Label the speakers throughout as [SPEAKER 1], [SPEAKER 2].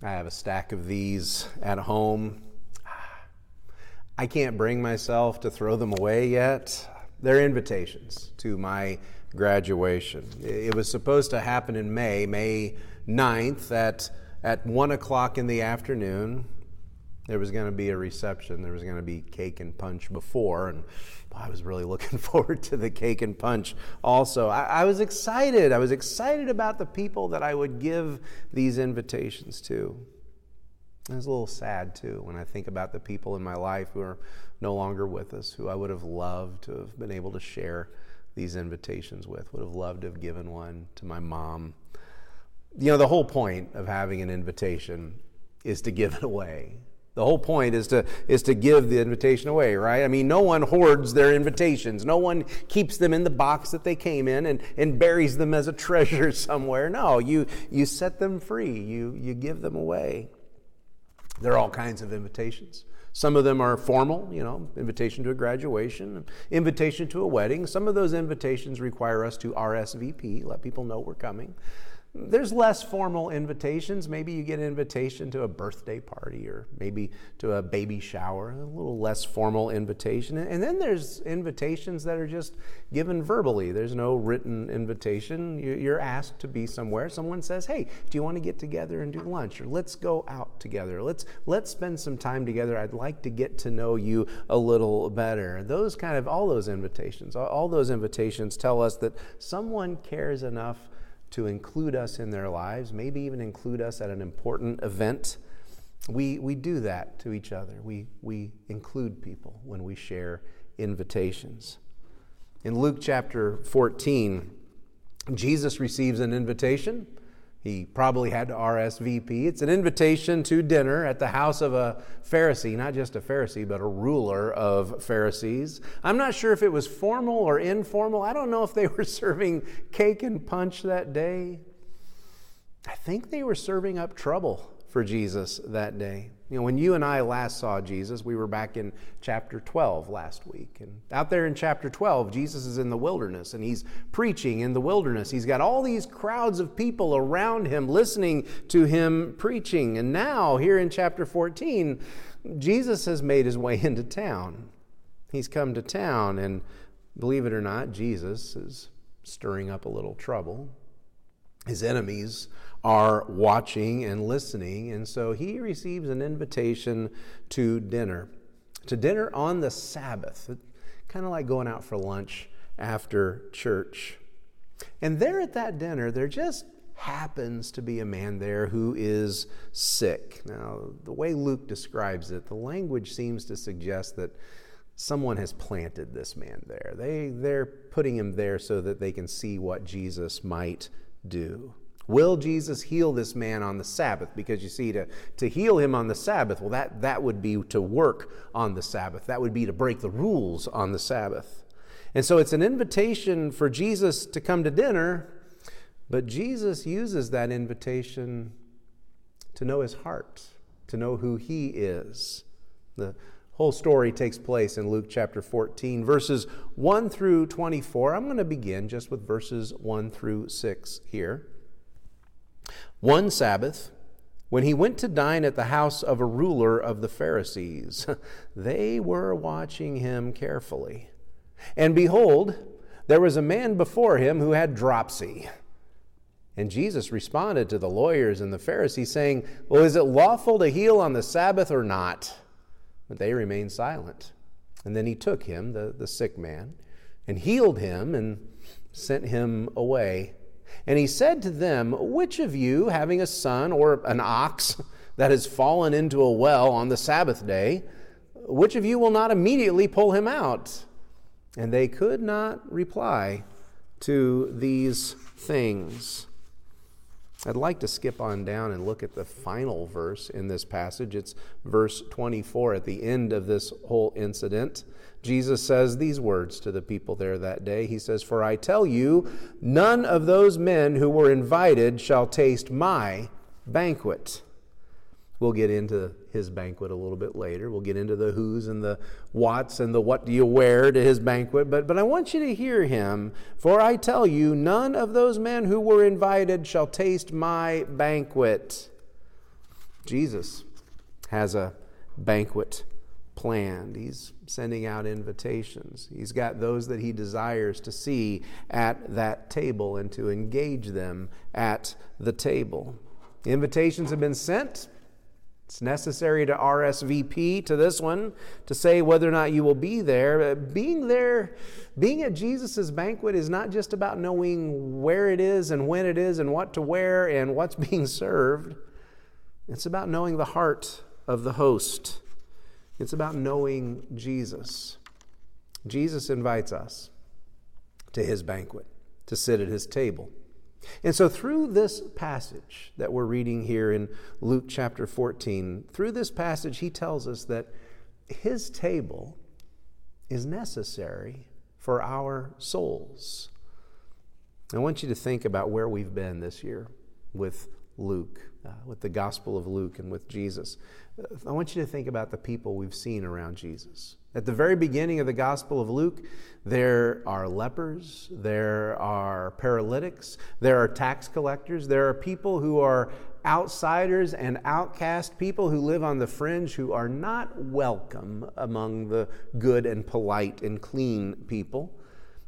[SPEAKER 1] I have a stack of these at home. I can't bring myself to throw them away yet. They're invitations to my graduation. It was supposed to happen in May, May 9th, at, at 1 o'clock in the afternoon. There was going to be a reception. There was going to be cake and punch before, and I was really looking forward to the cake and punch also. I, I, was excited. I was excited about the people that I would give these invitations to. I was a little sad too when I think about the people in my life who are no longer with us, who I would have loved to have been able to share these invitations with, would have loved to have given one to my mom. You know, the whole point of having an invitation is to give it away. The whole point is to, is to give the invitation away, right? I mean, no one hoards their invitations. No one keeps them in the box that they came in and, and buries them as a treasure somewhere. No, you, you set them free, you, you give them away. There are all kinds of invitations. Some of them are formal, you know, invitation to a graduation, invitation to a wedding. Some of those invitations require us to RSVP, let people know we're coming. There's less formal invitations. Maybe you get an invitation to a birthday party or maybe to a baby shower, a little less formal invitation. And then there's invitations that are just given verbally. There's no written invitation. You're asked to be somewhere. Someone says, "Hey, do you want to get together and do lunch or let's go out together. Let's let's spend some time together. I'd like to get to know you a little better." Those kind of all those invitations, all those invitations tell us that someone cares enough to include us in their lives, maybe even include us at an important event. We, we do that to each other. We, we include people when we share invitations. In Luke chapter 14, Jesus receives an invitation he probably had to RSVP. It's an invitation to dinner at the house of a Pharisee, not just a Pharisee, but a ruler of Pharisees. I'm not sure if it was formal or informal. I don't know if they were serving cake and punch that day. I think they were serving up trouble for Jesus that day. You know, when you and I last saw Jesus, we were back in chapter 12 last week. And out there in chapter 12, Jesus is in the wilderness and he's preaching in the wilderness. He's got all these crowds of people around him listening to him preaching. And now, here in chapter 14, Jesus has made his way into town. He's come to town, and believe it or not, Jesus is stirring up a little trouble. His enemies are watching and listening. And so he receives an invitation to dinner, to dinner on the Sabbath, kind of like going out for lunch after church. And there at that dinner, there just happens to be a man there who is sick. Now, the way Luke describes it, the language seems to suggest that someone has planted this man there. They, they're putting him there so that they can see what Jesus might do. Will Jesus heal this man on the Sabbath? Because you see, to, to heal him on the Sabbath, well, that, that would be to work on the Sabbath. That would be to break the rules on the Sabbath. And so it's an invitation for Jesus to come to dinner, but Jesus uses that invitation to know his heart, to know who he is. The whole story takes place in Luke chapter 14, verses 1 through 24. I'm going to begin just with verses 1 through 6 here. One Sabbath, when he went to dine at the house of a ruler of the Pharisees, they were watching him carefully. And behold, there was a man before him who had dropsy. And Jesus responded to the lawyers and the Pharisees, saying, Well, is it lawful to heal on the Sabbath or not? But they remained silent. And then he took him, the, the sick man, and healed him and sent him away. And he said to them, Which of you, having a son or an ox that has fallen into a well on the Sabbath day, which of you will not immediately pull him out? And they could not reply to these things. I'd like to skip on down and look at the final verse in this passage. It's verse 24 at the end of this whole incident. Jesus says these words to the people there that day. He says, For I tell you, none of those men who were invited shall taste my banquet. We'll get into his banquet a little bit later. We'll get into the who's and the what's and the what do you wear to his banquet. But, but I want you to hear him. For I tell you, none of those men who were invited shall taste my banquet. Jesus has a banquet planned. He's sending out invitations. He's got those that he desires to see at that table and to engage them at the table. invitations have been sent. It's necessary to RSVP to this one to say whether or not you will be there. Uh, being there, being at Jesus' banquet is not just about knowing where it is and when it is and what to wear and what's being served. It's about knowing the heart of the host. It's about knowing Jesus. Jesus invites us to his banquet, to sit at his table. And so, through this passage that we're reading here in Luke chapter 14, through this passage, he tells us that his table is necessary for our souls. I want you to think about where we've been this year with Luke, uh, with the Gospel of Luke, and with Jesus. I want you to think about the people we've seen around Jesus. At the very beginning of the Gospel of Luke, there are lepers, there are paralytics, there are tax collectors, there are people who are outsiders and outcast, people who live on the fringe who are not welcome among the good and polite and clean people.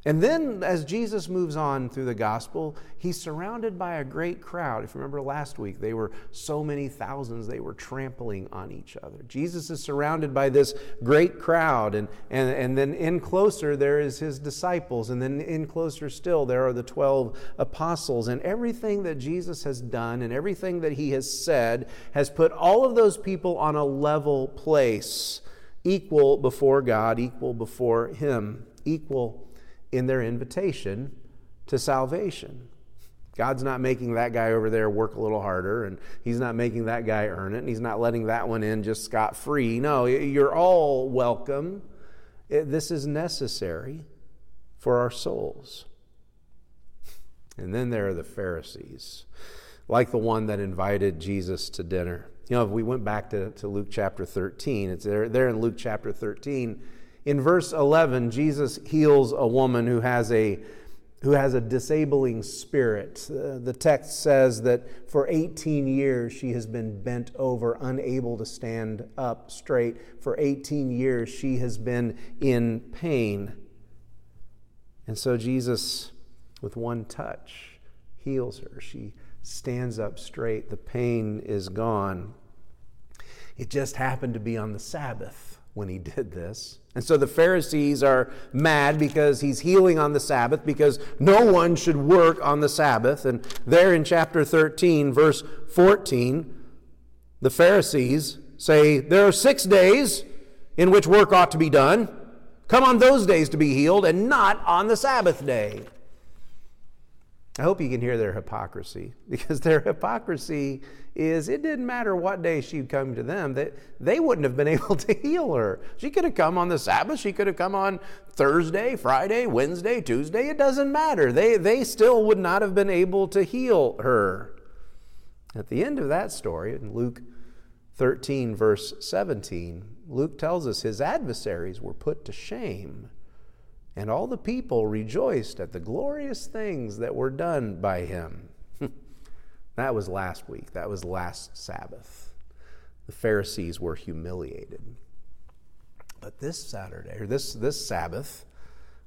[SPEAKER 1] And then, as Jesus moves on through the gospel, he's surrounded by a great crowd. If you remember last week, they were so many thousands, they were trampling on each other. Jesus is surrounded by this great crowd, and, and, and then in closer, there is his disciples, and then in closer still, there are the 12 apostles. And everything that Jesus has done and everything that he has said has put all of those people on a level place, equal before God, equal before him, equal in their invitation to salvation. God's not making that guy over there work a little harder, and He's not making that guy earn it, and He's not letting that one in just scot free. No, you're all welcome. This is necessary for our souls. And then there are the Pharisees, like the one that invited Jesus to dinner. You know, if we went back to, to Luke chapter 13, it's there, there in Luke chapter 13 in verse 11, Jesus heals a woman who has a, who has a disabling spirit. Uh, the text says that for 18 years she has been bent over, unable to stand up straight. For 18 years she has been in pain. And so Jesus, with one touch, heals her. She stands up straight. The pain is gone. It just happened to be on the Sabbath when he did this. And so the Pharisees are mad because he's healing on the Sabbath, because no one should work on the Sabbath. And there in chapter 13, verse 14, the Pharisees say, There are six days in which work ought to be done. Come on those days to be healed, and not on the Sabbath day. I hope you can hear their hypocrisy because their hypocrisy is it didn't matter what day she'd come to them, that they, wouldn't have been able to heal her. She could have come on the Sabbath, she could have come on Thursday, Friday, Wednesday, Tuesday, it doesn't matter. They, they still would not have been able to heal her. At the end of that story, in Luke 13, verse 17, Luke tells us his adversaries were put to shame and all the people rejoiced at the glorious things that were done by him. that was last week. That was last Sabbath. The Pharisees were humiliated. But this Saturday, or this, this Sabbath,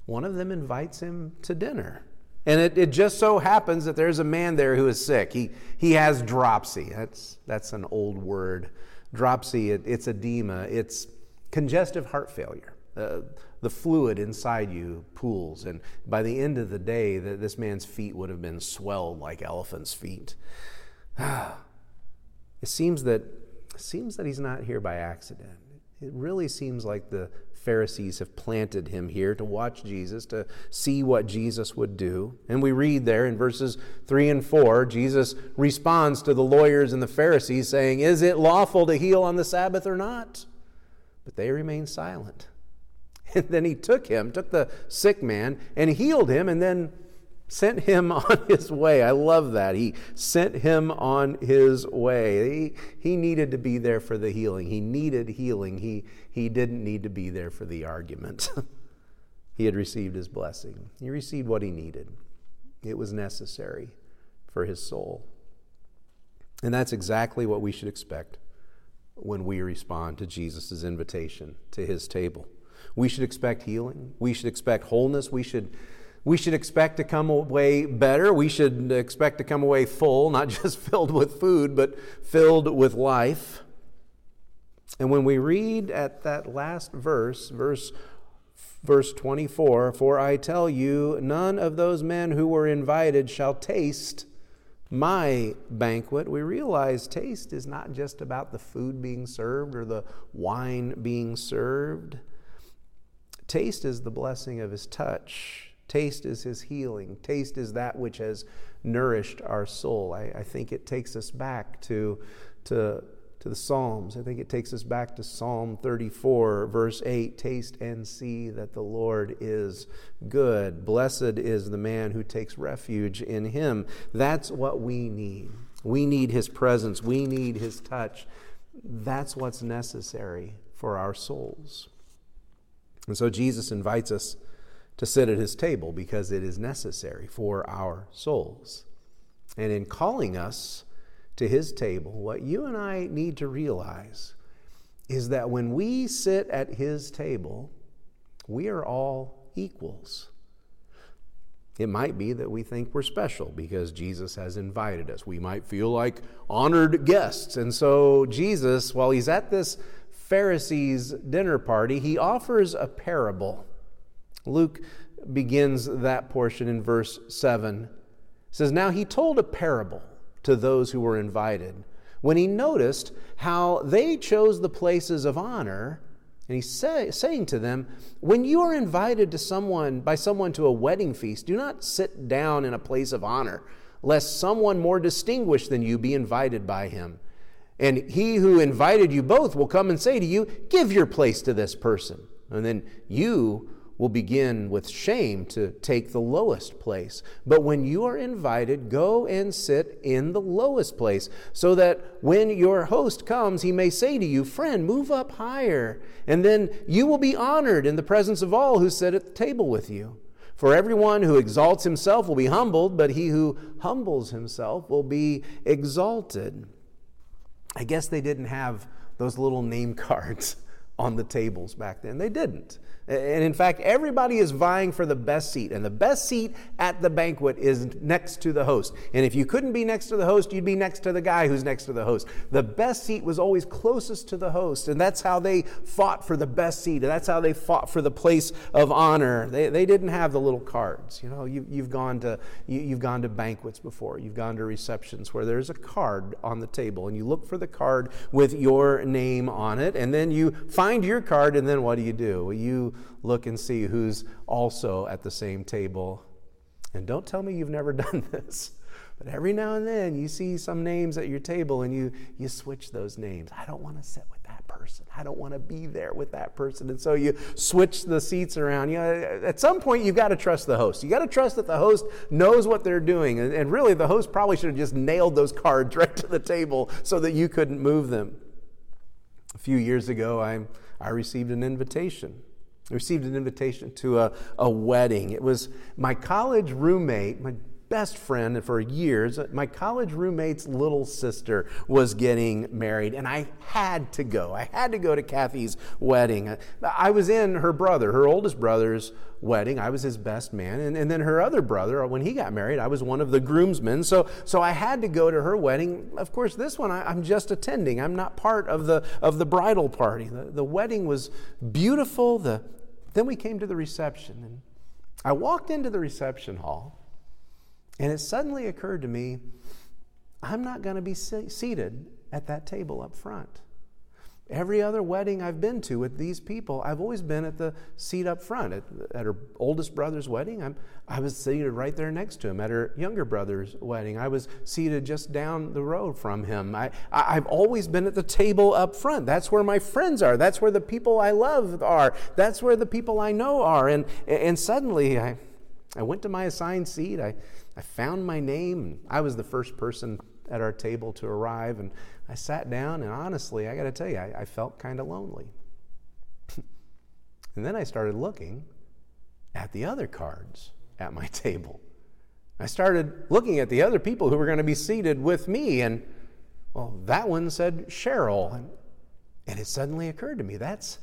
[SPEAKER 1] one of them invites him to dinner. And it, it just so happens that there's a man there who is sick. He, he has dropsy. That's, that's an old word. Dropsy, it, it's edema, it's congestive heart failure. Uh, the fluid inside you pools. And by the end of the day, the, this man's feet would have been swelled like elephants' feet. it seems that it seems that he's not here by accident. It really seems like the Pharisees have planted him here to watch Jesus, to see what Jesus would do. And we read there in verses 3 and 4, Jesus responds to the lawyers and the Pharisees, saying, Is it lawful to heal on the Sabbath or not? But they remain silent. And then he took him, took the sick man, and healed him, and then sent him on his way. I love that. He sent him on his way. He, he needed to be there for the healing. He needed healing. He, he didn't need to be there for the argument. he had received his blessing, he received what he needed. It was necessary for his soul. And that's exactly what we should expect when we respond to Jesus' invitation to his table. We should expect healing. We should expect wholeness. We should, we should expect to come away better. We should expect to come away full, not just filled with food, but filled with life. And when we read at that last verse, verse verse 24, for I tell you, none of those men who were invited shall taste my banquet, we realize taste is not just about the food being served or the wine being served. Taste is the blessing of his touch. Taste is his healing. Taste is that which has nourished our soul. I, I think it takes us back to, to to the Psalms. I think it takes us back to Psalm 34, verse 8 Taste and see that the Lord is good. Blessed is the man who takes refuge in him. That's what we need. We need his presence, we need his touch. That's what's necessary for our souls. And so Jesus invites us to sit at his table because it is necessary for our souls. And in calling us, to his table, what you and I need to realize is that when we sit at his table, we are all equals. It might be that we think we're special because Jesus has invited us. We might feel like honored guests. And so, Jesus, while he's at this Pharisees' dinner party, he offers a parable. Luke begins that portion in verse 7. It says, Now he told a parable to those who were invited when he noticed how they chose the places of honor. And he's say, saying to them, When you are invited to someone by someone to a wedding feast, do not sit down in a place of honor, lest someone more distinguished than you be invited by him. And he who invited you both will come and say to you, Give your place to this person. And then you will begin with shame to take the lowest place. But when you are invited, go and sit in the lowest place, so that when your host comes, he may say to you, Friend, move up higher. And then you will be honored in the presence of all who sit at the table with you. For everyone who exalts himself will be humbled, but he who humbles himself will be exalted. I guess they didn't have those little name cards on the tables back then. They didn't. And in fact, everybody is vying for the best seat. And the best seat at the banquet is next to the host. And if you couldn't be next to the host, you'd be next to the guy who's next to the host. The best seat was always closest to the host. And that's how they fought for the best seat. And that's how they fought for the place of honor. They, they didn't have the little cards. You know, you, you've, gone to, you, you've gone to banquets before, you've gone to receptions where there's a card on the table. And you look for the card with your name on it. And then you find your card. And then what do you do? Look and see who's also at the same table. And don't tell me you've never done this. But every now and then you see some names at your table and you, you switch those names. I don't want to sit with that person. I don't want to be there with that person. And so you switch the seats around. You know, at some point, you've got to trust the host. You got to trust that the host knows what they're doing. And, and really, the host probably should have just nailed those cards right to the table so that you couldn't move them. A few years ago, I, I received an invitation I received an invitation to a, a wedding. It was my college roommate, my best friend for years, my college roommate's little sister was getting married, and I had to go. I had to go to Kathy's wedding. I was in her brother, her oldest brother's wedding. I was his best man. And, and then her other brother, when he got married, I was one of the groomsmen. So, so I had to go to her wedding. Of course, this one I, am just attending. I'm not part of the, of the bridal party. The, the wedding was beautiful. The, then we came to the reception. And I walked into the reception hall. And it suddenly occurred to me I'm not going to be seated at that table up front. Every other wedding I've been to with these people, I've always been at the seat up front. At, at her oldest brother's wedding, I'm, I was seated right there next to him. At her younger brother's wedding, I was seated just down the road from him. I, I, I've always been at the table up front. That's where my friends are. That's where the people I love are. That's where the people I know are. And, and suddenly, I, I went to my assigned seat. I, I found my name. I was the first person at our table to arrive, and I sat down, and honestly, I got to tell you, I, I felt kind of lonely. and then I started looking at the other cards at my table. I started looking at the other people who were going to be seated with me, and well, that one said Cheryl, and And it suddenly occurred to me that's,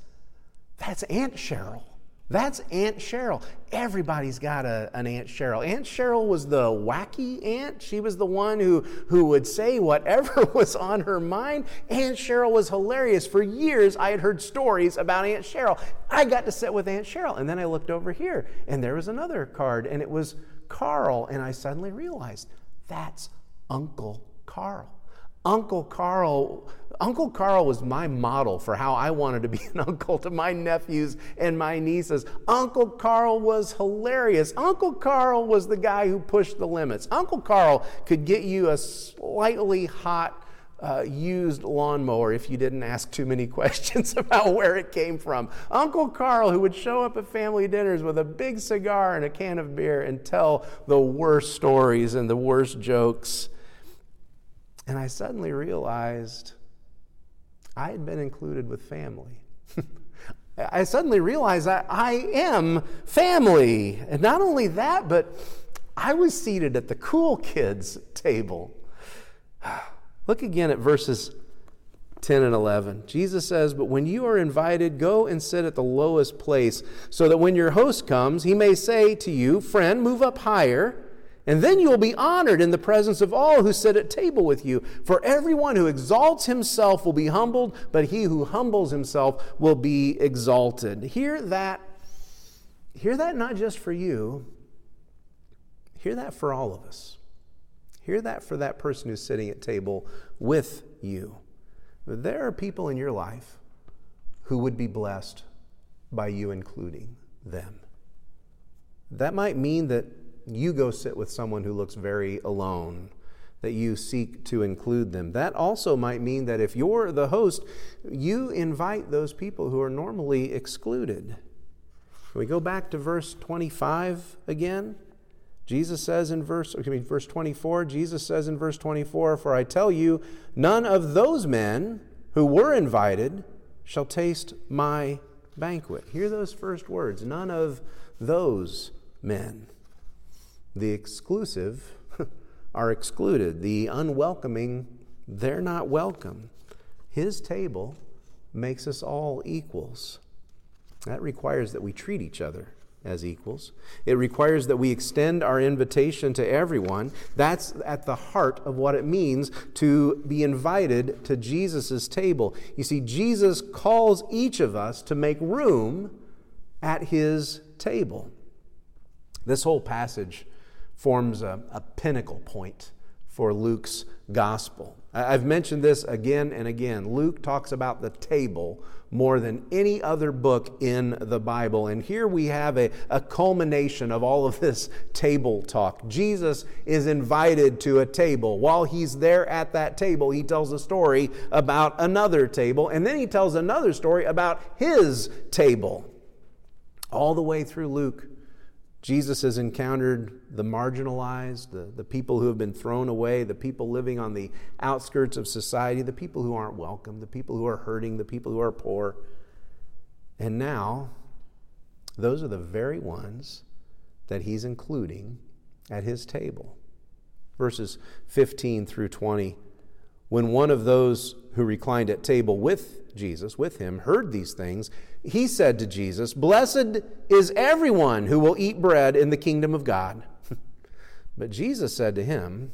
[SPEAKER 1] that's Aunt Cheryl. That's Aunt Cheryl. Everybody's got a, an Aunt Cheryl. Aunt Cheryl was the wacky aunt. She was the one who, who would say whatever was on her mind. Aunt Cheryl was hilarious. For years, I had heard stories about Aunt Cheryl. I got to sit with Aunt Cheryl. And then I looked over here, and there was another card, and it was Carl. And I suddenly realized that's Uncle Carl. Uncle Carl, Uncle Carl was my model for how I wanted to be an uncle to my nephews and my nieces. Uncle Carl was hilarious. Uncle Carl was the guy who pushed the limits. Uncle Carl could get you a slightly hot uh, used lawnmower if you didn't ask too many questions about where it came from. Uncle Carl, who would show up at family dinners with a big cigar and a can of beer and tell the worst stories and the worst jokes. And I suddenly realized I had been included with family. I suddenly realized I, I am family. And not only that, but I was seated at the cool kids table. Look again at verses 10 and 11. Jesus says, But when you are invited, go and sit at the lowest place, so that when your host comes, he may say to you, Friend, move up higher. And then you will be honored in the presence of all who sit at table with you. For everyone who exalts himself will be humbled, but he who humbles himself will be exalted. Hear that. Hear that not just for you, hear that for all of us. Hear that for that person who's sitting at table with you. There are people in your life who would be blessed by you including them. That might mean that you go sit with someone who looks very alone, that you seek to include them. That also might mean that if you're the host, you invite those people who are normally excluded. Can we go back to verse 25 again? Jesus says in verse, I mean, verse 24, Jesus says in verse 24, For I tell you, none of those men who were invited shall taste my banquet. Hear those first words. None of those men. The exclusive are excluded. The unwelcoming, they're not welcome. His table makes us all equals. That requires that we treat each other as equals. It requires that we extend our invitation to everyone. That's at the heart of what it means to be invited to Jesus' table. You see, Jesus calls each of us to make room at his table. This whole passage forms a, a pinnacle point for Luke's gospel. I've mentioned this again and again. Luke talks about the table more than any other book in the Bible. And here we have a, a culmination of all of this table talk. Jesus is invited to a table. While he's there at that table, he tells a story about another table, and then he tells another story about his table. All the way through Luke, Jesus has encountered the marginalized, the, the people who have been thrown away, the people living on the outskirts of society, the people who aren't welcome, the people who are hurting, the people who are poor. And now, those are the very ones that he's including at his table. Verses 15 through 20. When one of those who reclined at table with Jesus, with him, heard these things, he said to Jesus, Blessed is everyone who will eat bread in the kingdom of God. But Jesus said to him,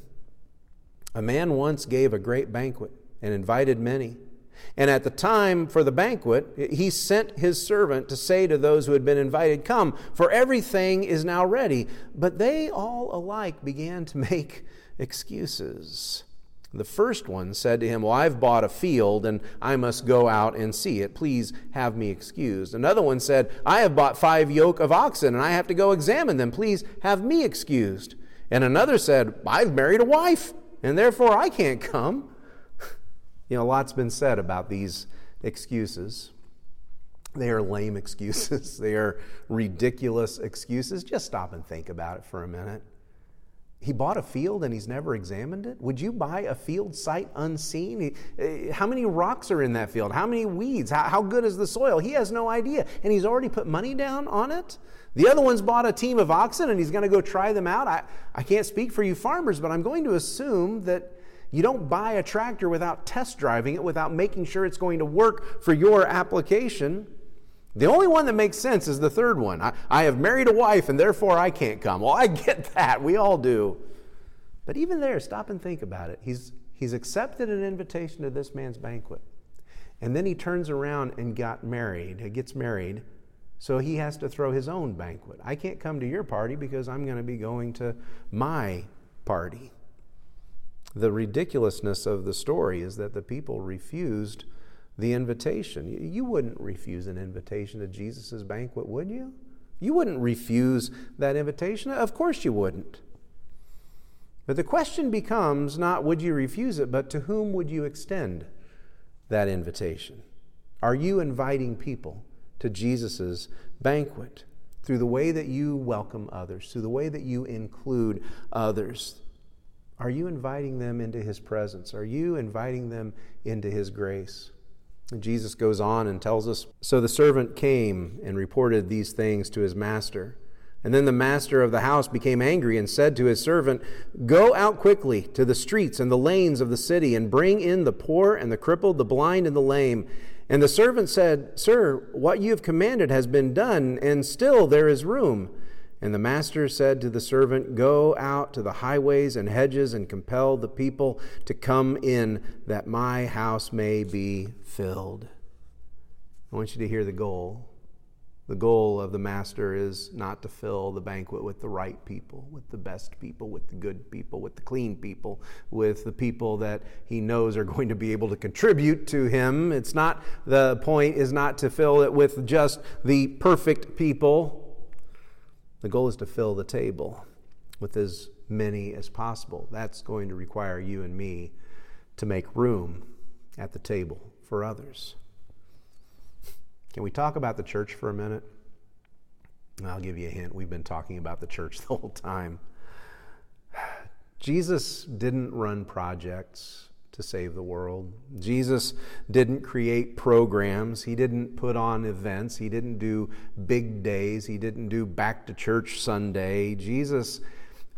[SPEAKER 1] A man once gave a great banquet and invited many. And at the time for the banquet, he sent his servant to say to those who had been invited, Come, for everything is now ready. But they all alike began to make excuses. The first one said to him, Well, I've bought a field and I must go out and see it. Please have me excused. Another one said, I have bought five yoke of oxen and I have to go examine them. Please have me excused. And another said, I've married a wife and therefore I can't come. You know, a lot's been said about these excuses. They are lame excuses, they are ridiculous excuses. Just stop and think about it for a minute. He bought a field and he's never examined it? Would you buy a field sight unseen? Eh, how many rocks are in that field? How many weeds? How good is the soil? He has no idea. And he's already put money down on it? The other one's bought a team of oxen and he's going to go try them out. I, I can't speak for you farmers, but I'm going to assume that You don't buy a tractor without test driving it, without making sure it's going to work for your application. The only one that makes sense is the third one. I, I have married a wife and therefore I can't come. Well, I get that. We all do. But even there, stop and think about it. He's, he's accepted an invitation to this man's banquet. And then he turns around and got married, he gets married. So he has to throw his own banquet. I can't come to your party because I'm going to be going to my party. The ridiculousness of the story is that the people refused the invitation. You wouldn't refuse an invitation to Jesus' banquet, would you? You wouldn't refuse that invitation. Of course you wouldn't. But the question becomes not would you refuse it, but to whom would you extend that invitation? Are you inviting people to Jesus' banquet through the way that you welcome others, through the way that you include others? Are you inviting them into his presence? Are you inviting them into his grace? And Jesus goes on and tells us So the servant came and reported these things to his master. And then the master of the house became angry and said to his servant, Go out quickly to the streets and the lanes of the city and bring in the poor and the crippled, the blind and the lame. And the servant said, Sir, what you have commanded has been done, and still there is room. And the master said to the servant, Go out to the highways and hedges and compel the people to come in, that my house may be filled. I want you to hear the goal. The goal of the master is not to fill the banquet with the right people, with the best people, with the good people, with the clean people, with the people that he knows are going to be able to contribute to him. It's not, the point is not to fill it with just the perfect people the goal is to fill the table with as many as possible. That's going to require you and me to make room at the table for others. Can we talk about the church for a minute? I'll give you a hint. We've been talking about the church the whole time. Jesus didn't run projects to save the world. Jesus didn't create programs, He didn't put on events, He didn't do big days, He didn't do back to church Sunday. Jesus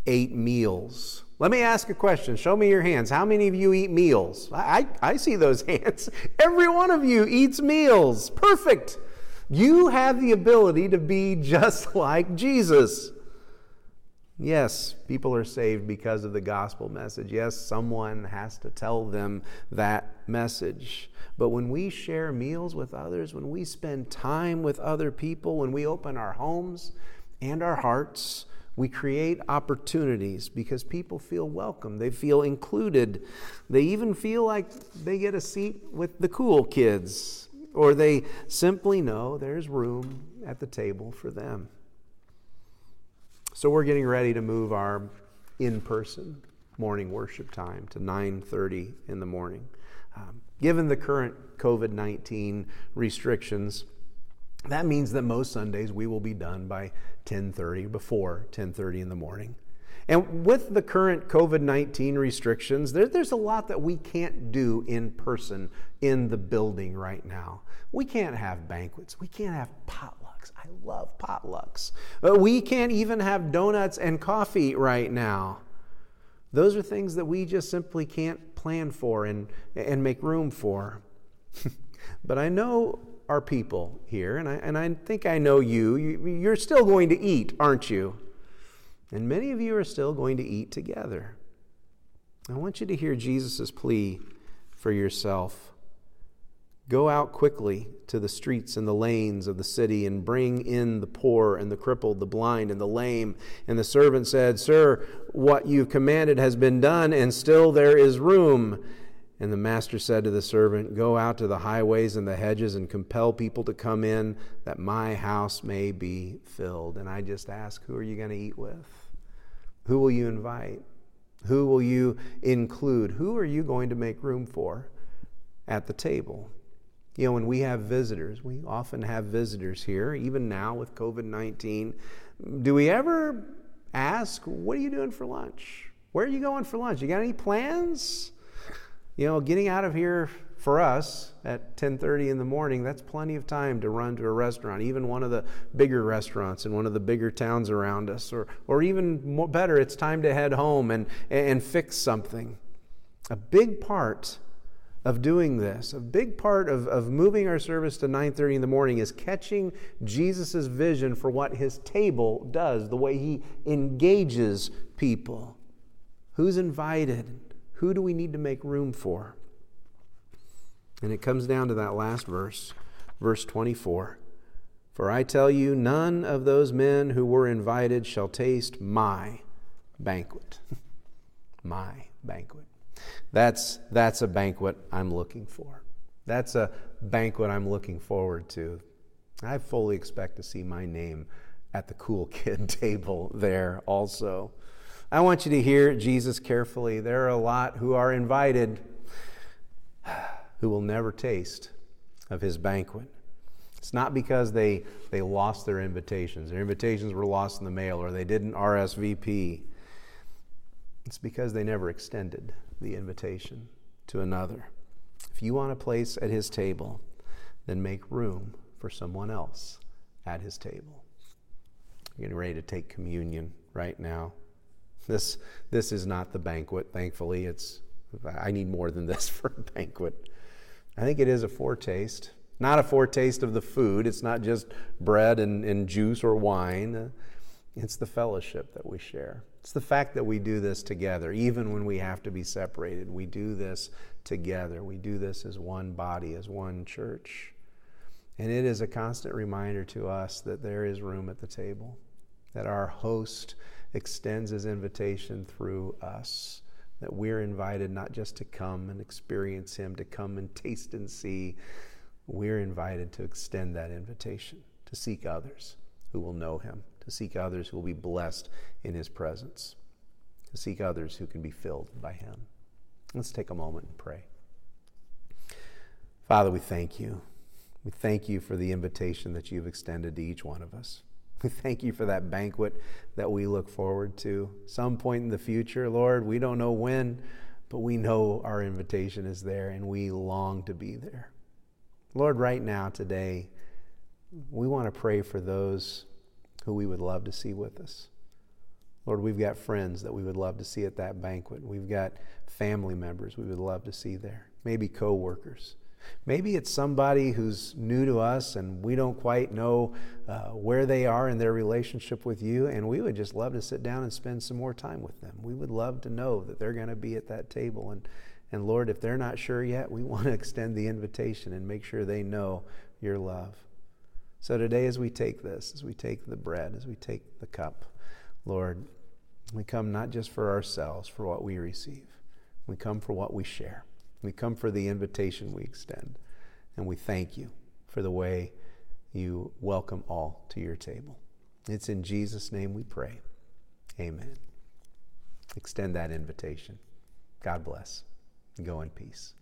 [SPEAKER 1] ate meals. Let me ask a question. Show me your hands. How many of you eat meals? I, I, I see those hands. Every one of you eats meals. Perfect. You have the ability to be just like Jesus. Yes, people are saved because of the gospel message. Yes, someone has to tell them that message. But when we share meals with others, when we spend time with other people, when we open our homes and our hearts, we create opportunities because people feel welcome. They feel included. They even feel like they get a seat with the cool kids, or they simply know there's room at the table for them. So we're getting ready to move our in-person morning worship time to 9:30 in the morning. Um, given the current COVID-19 restrictions, that means that most Sundays we will be done by 10:30 before 10:30 in the morning. And with the current COVID 19 restrictions, there, there's a lot that we can't do in person in the building right now. We can't have banquets, we can't have potlucks. I love potlucks. But we can't even have donuts and coffee right now. Those are things that we just simply can't plan for and, and make room for. but I know our people here, and I, and I think I know you. you. You're still going to eat, aren't you? And many of you are still going to eat together. I want you to hear Jesus' plea for yourself. Go out quickly to the streets and the lanes of the city and bring in the poor and the crippled, the blind and the lame. And the servant said, Sir, what you've commanded has been done, and still there is room. And the master said to the servant, Go out to the highways and the hedges and compel people to come in, that my house may be filled. And I just ask, Who are you going to eat with? Who will you invite? Who will you include? Who are you going to make room for at the table? You know, when we have visitors, we often have visitors here, even now with COVID 19. Do we ever ask, What are you doing for lunch? Where are you going for lunch? You got any plans? You know, getting out of here for us at 10:30 in the morning, that's plenty of time to run to a restaurant, even one of the bigger restaurants in one of the bigger towns around us, or or even more better, it's time to head home and and fix something. A big part of doing this, a big part of, of moving our service to 9:30 in the morning is catching Jesus' vision for what his table does, the way he engages people. Who's invited? Who do we need to make room for? And it comes down to that last verse, verse 24. For I tell you, none of those men who were invited shall taste my banquet. my banquet. That's, that's a banquet I'm looking for. That's a banquet I'm looking forward to. I fully expect to see my name at the cool kid table there also. I want you to hear Jesus carefully. There are a lot who are invited who will never taste of his banquet. It's not because they, they lost their invitations. Their invitations were lost in the mail or they didn't RSVP. It's because they never extended the invitation to another. If you want a place at his table, then make room for someone else at his table. I'm getting ready to take communion right now. This, this is not the banquet, thankfully. It's, I need more than this for a banquet. I think it is a foretaste. Not a foretaste of the food, it's not just bread and, and juice or wine. It's the fellowship that we share. It's the fact that we do this together, even when we have to be separated. We do this together. We do this as one body, as one church. And it is a constant reminder to us that there is room at the table, that our host extends his invitation through us, that we're invited not just to come and experience him, to come and taste and see. We're invited to extend that invitation, to seek others who will know him to seek others who will be blessed in his presence, to seek others who can be filled by him. Let's take a moment and pray. Father, we thank you. We thank you for the invitation that you've extended to each one of us. We thank you for that banquet that we look forward to. Some point in the future, Lord, we don't know when, but we know our invitation is there and we long to be there. Lord, right now, today, we want to pray for those who we would love to see with us. Lord, we've got friends that we would love to see at that banquet. We've got family members we would love to see there. Maybe coworkers. Maybe it's somebody who's new to us and we don't quite know uh, where they are in their relationship with you, and we would just love to sit down and spend some more time with them. We would love to know that they're going to be at that table. And, and Lord, if they're not sure yet, we want to extend the invitation and make sure they know your love. So today, as we take this, as we take the bread, as we take the cup, Lord, we come not just for ourselves, for what we receive. We come for what we share. We come for the invitation we extend. And we thank you for the way you welcome all to your table. It's in Jesus' name we pray. Amen. Extend that invitation. God bless. Go in peace.